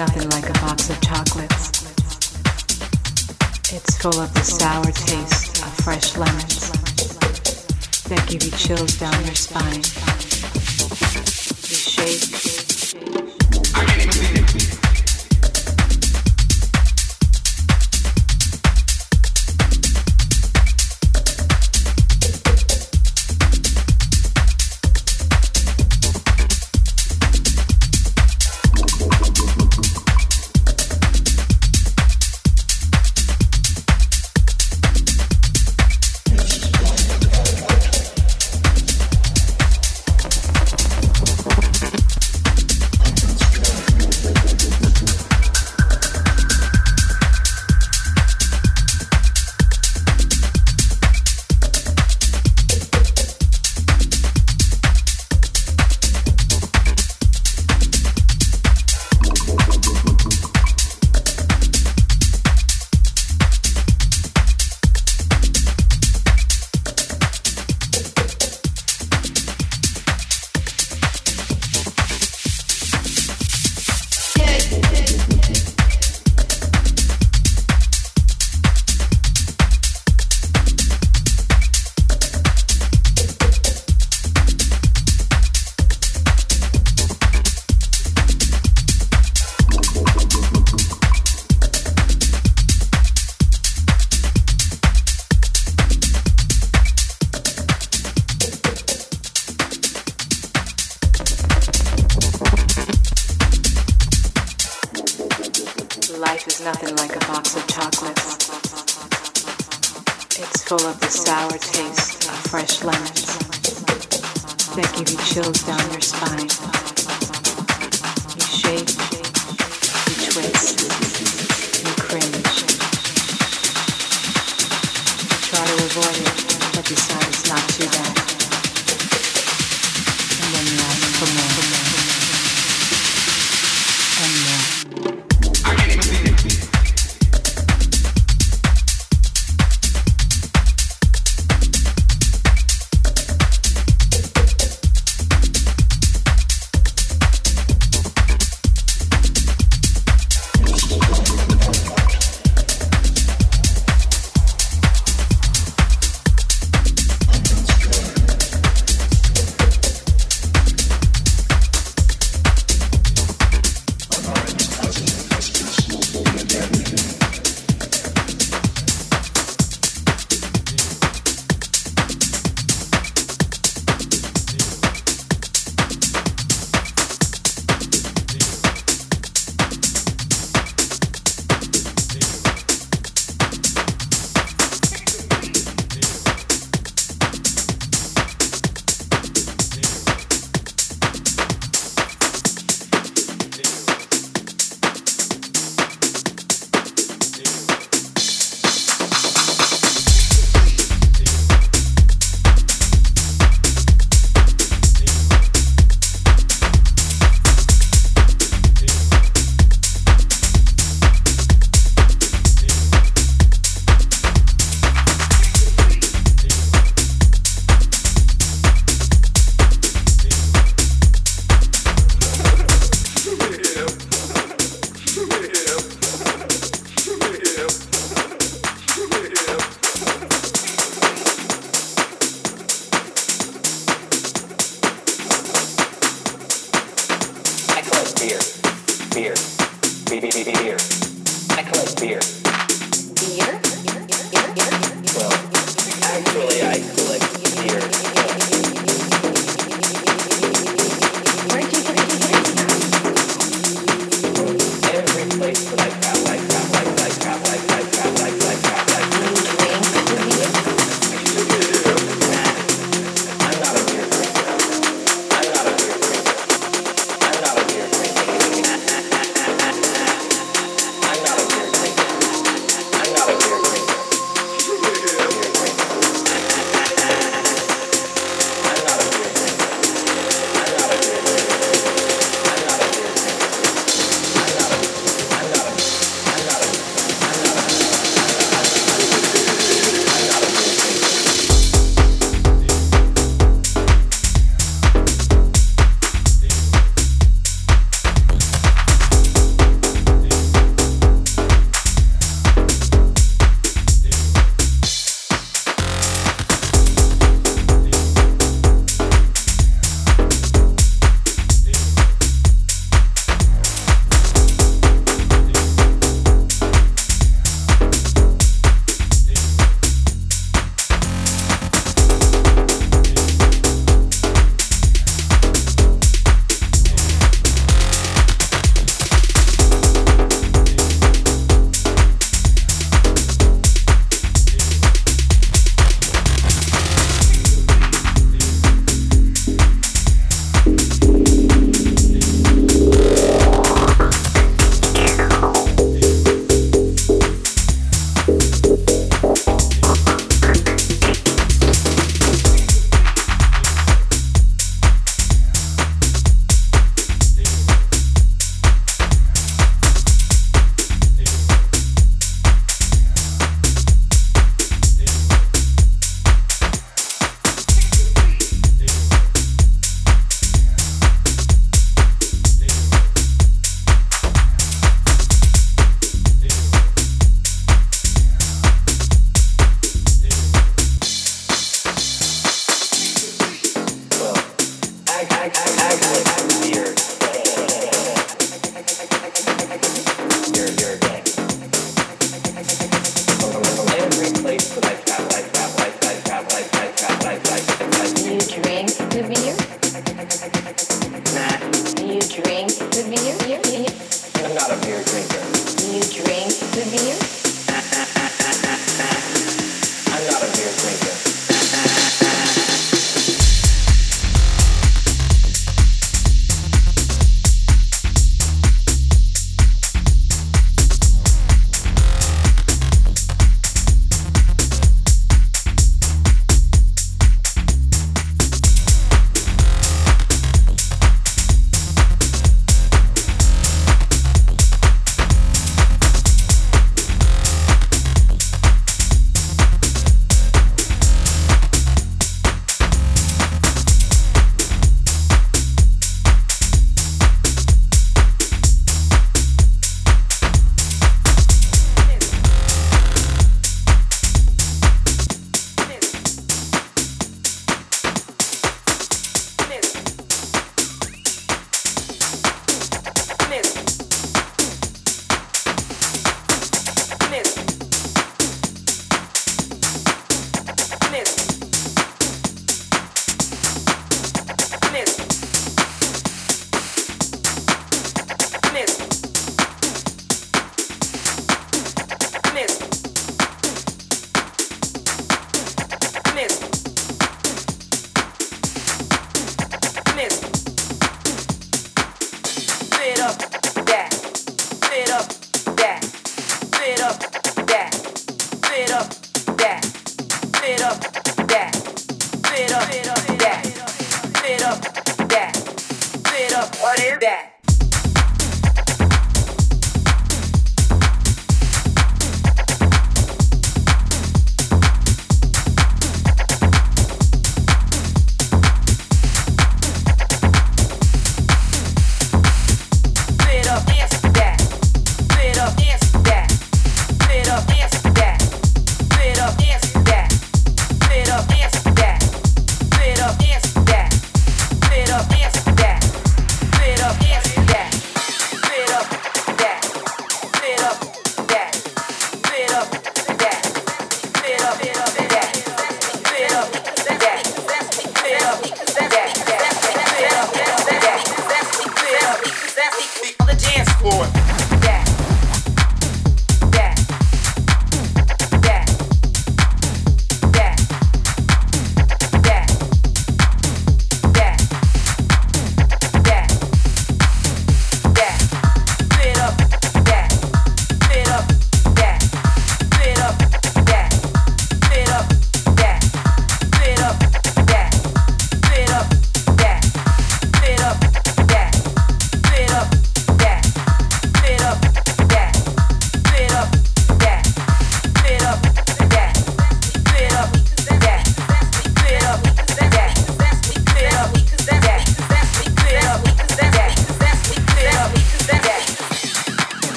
nothing like a box of chocolates. It's full of the sour taste of fresh lemons that give you chills down your spine. You shake. full of the sour taste of fresh lemons that give you chills down your spine.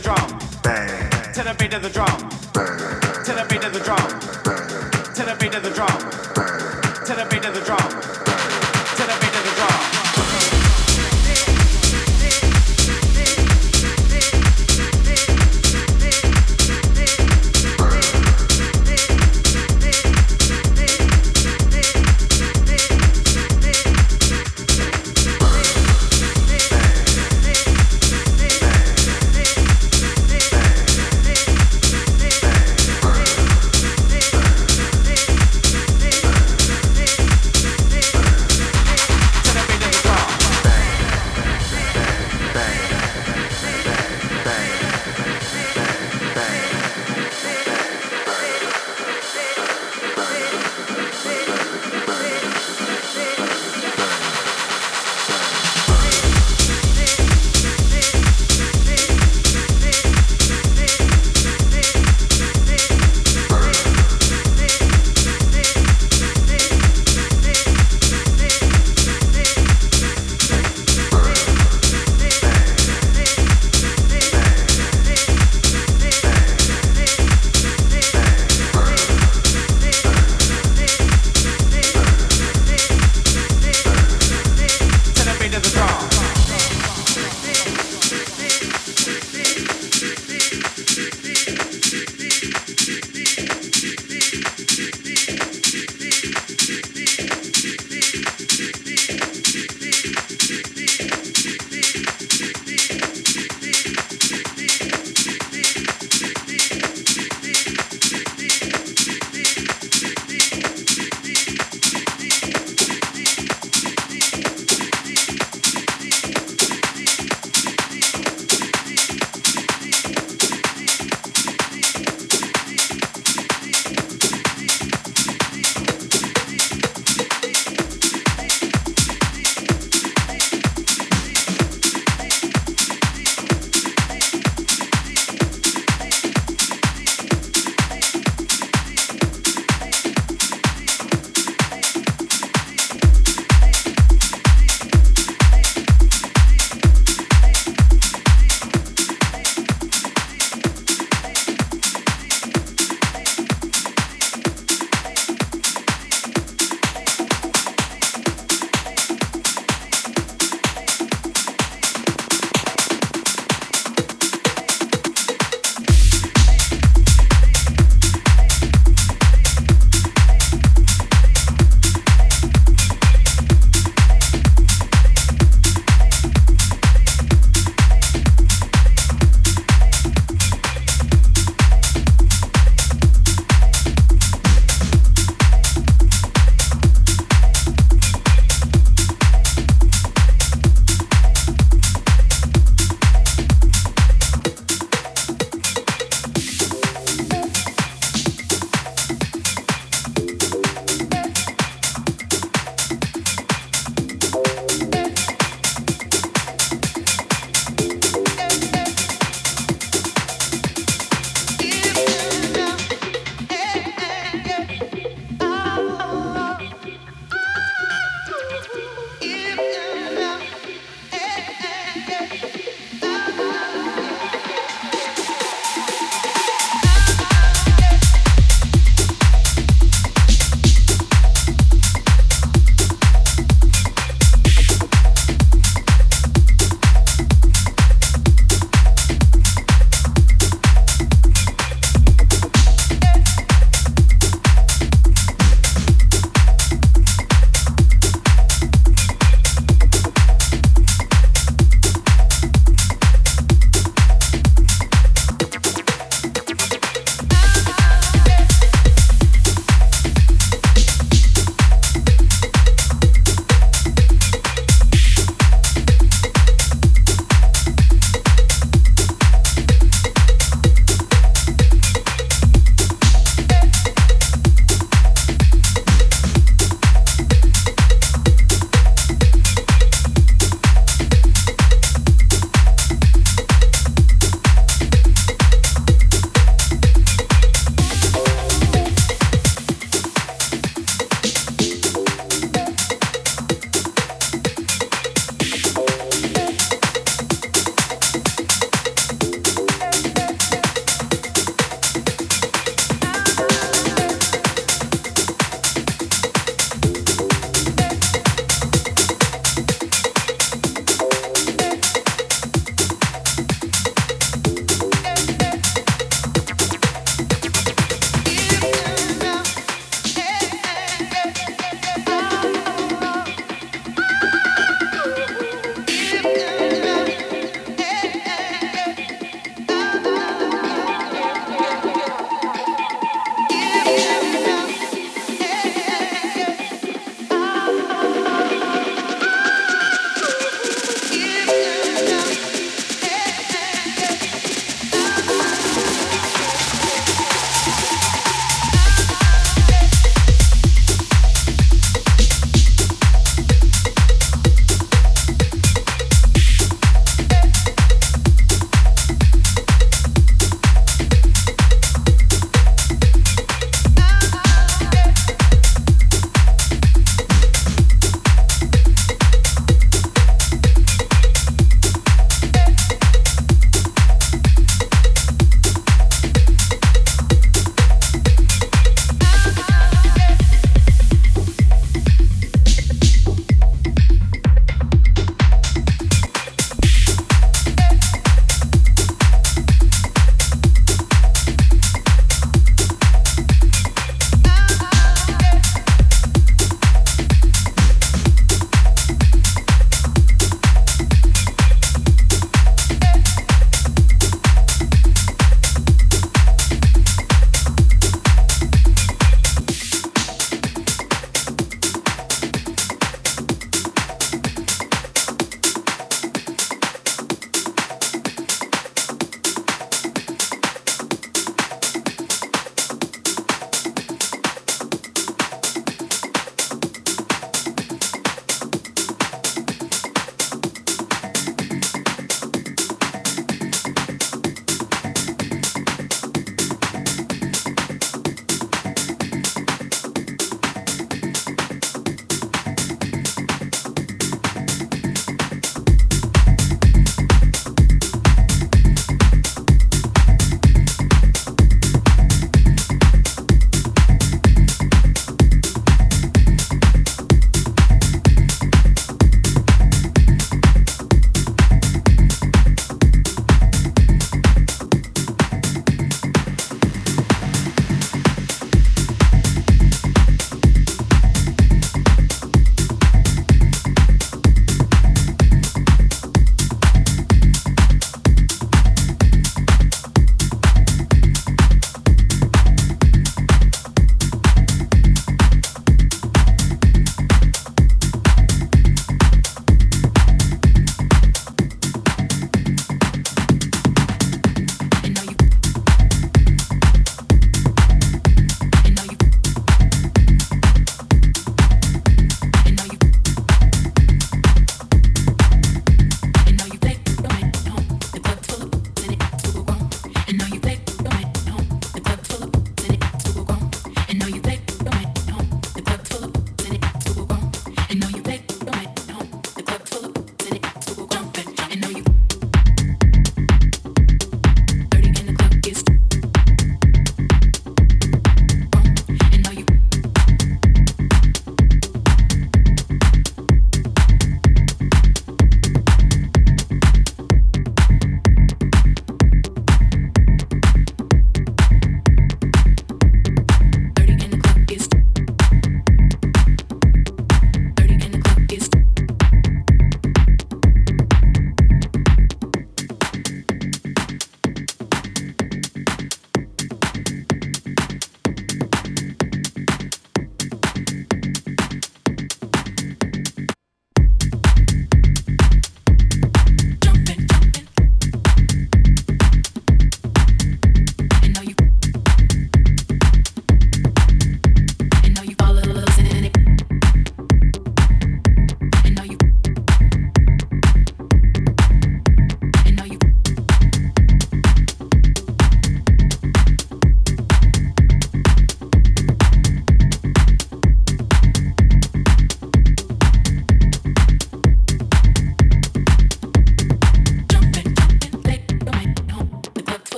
the drum. To the beat of the drum. To the beat of the drum. To the beat of the drum. To the beat of the drum. To the beat of the drum.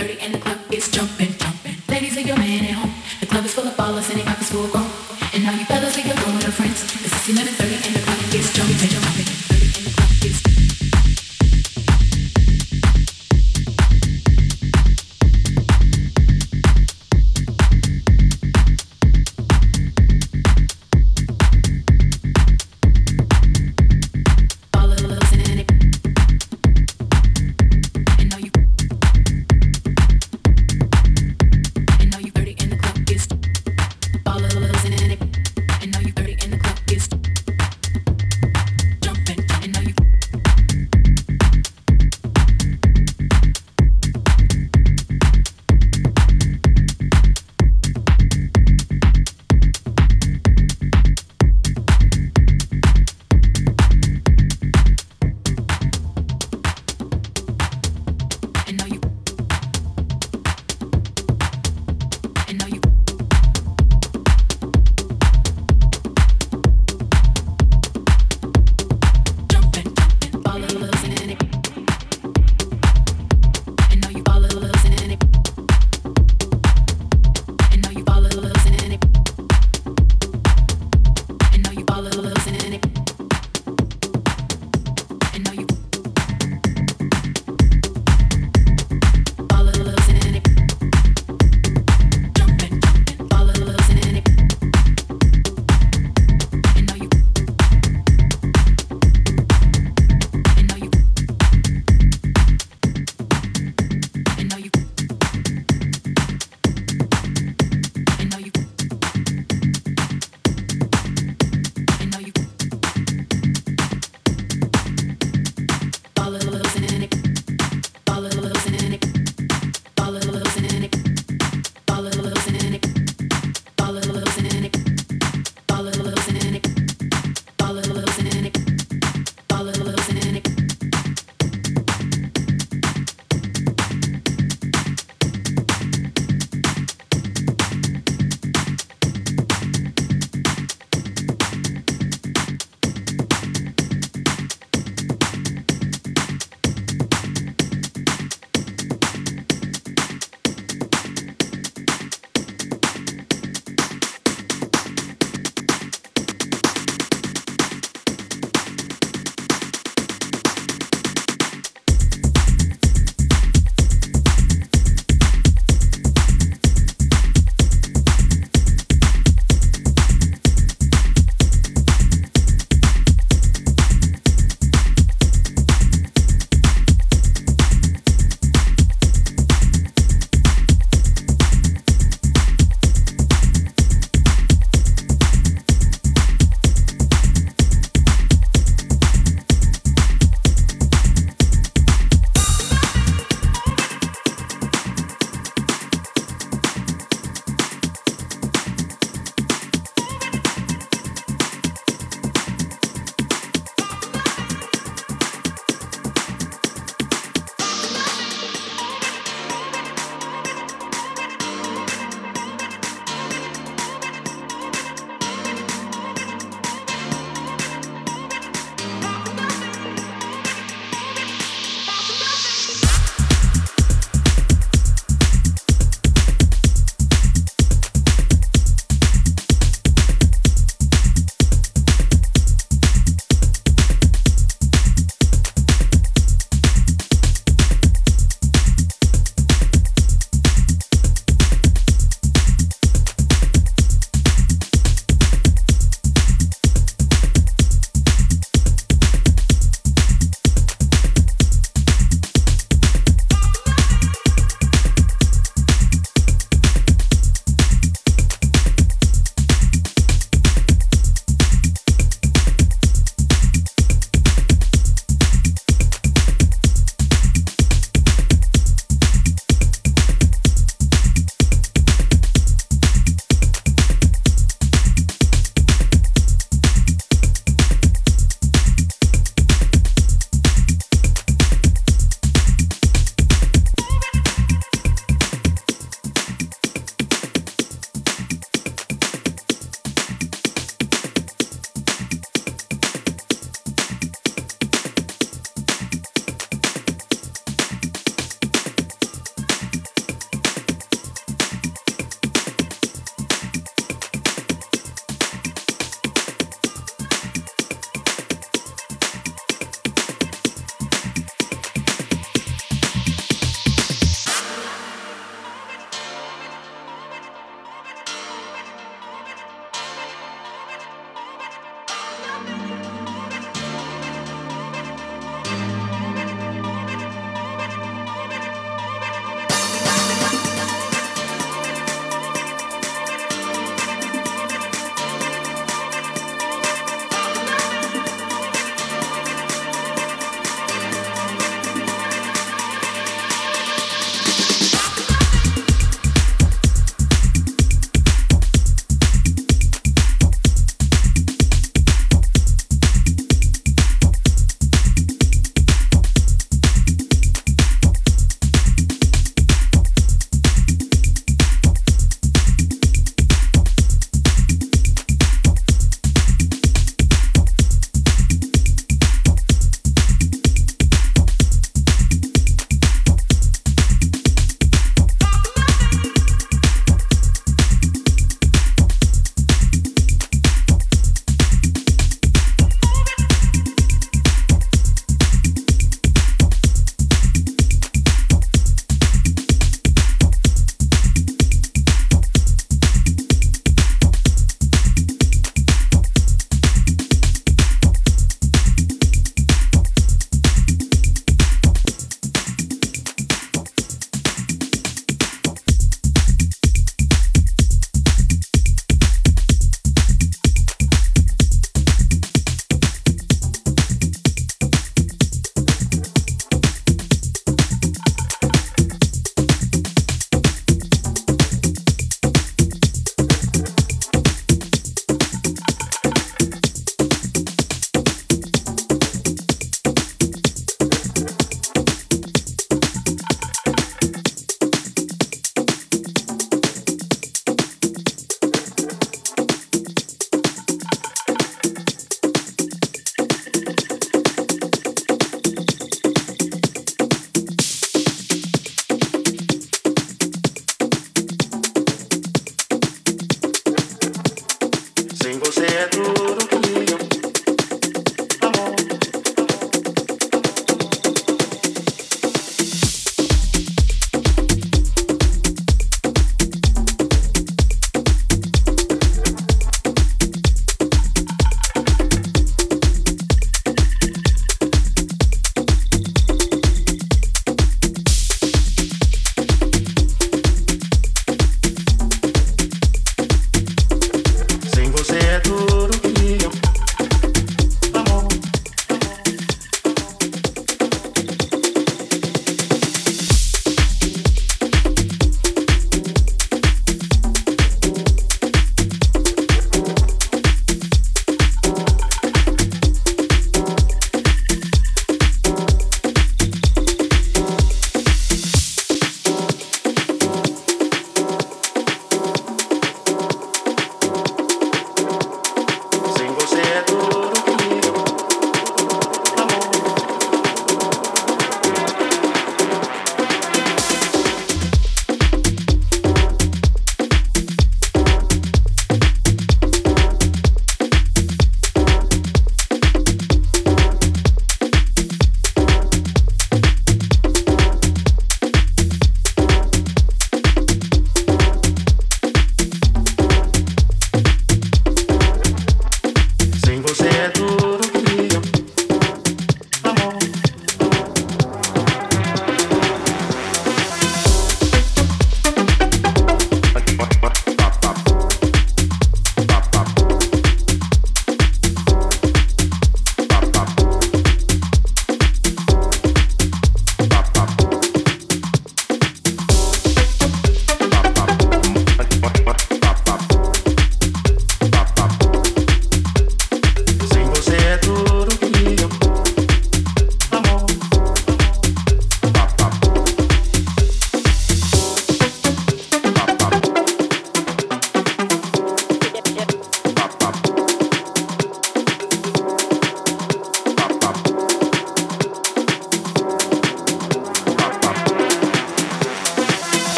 30 and the club is jumping, jumping. Ladies, leave your man at home. The club is full of ballers and they pockets full of chrome.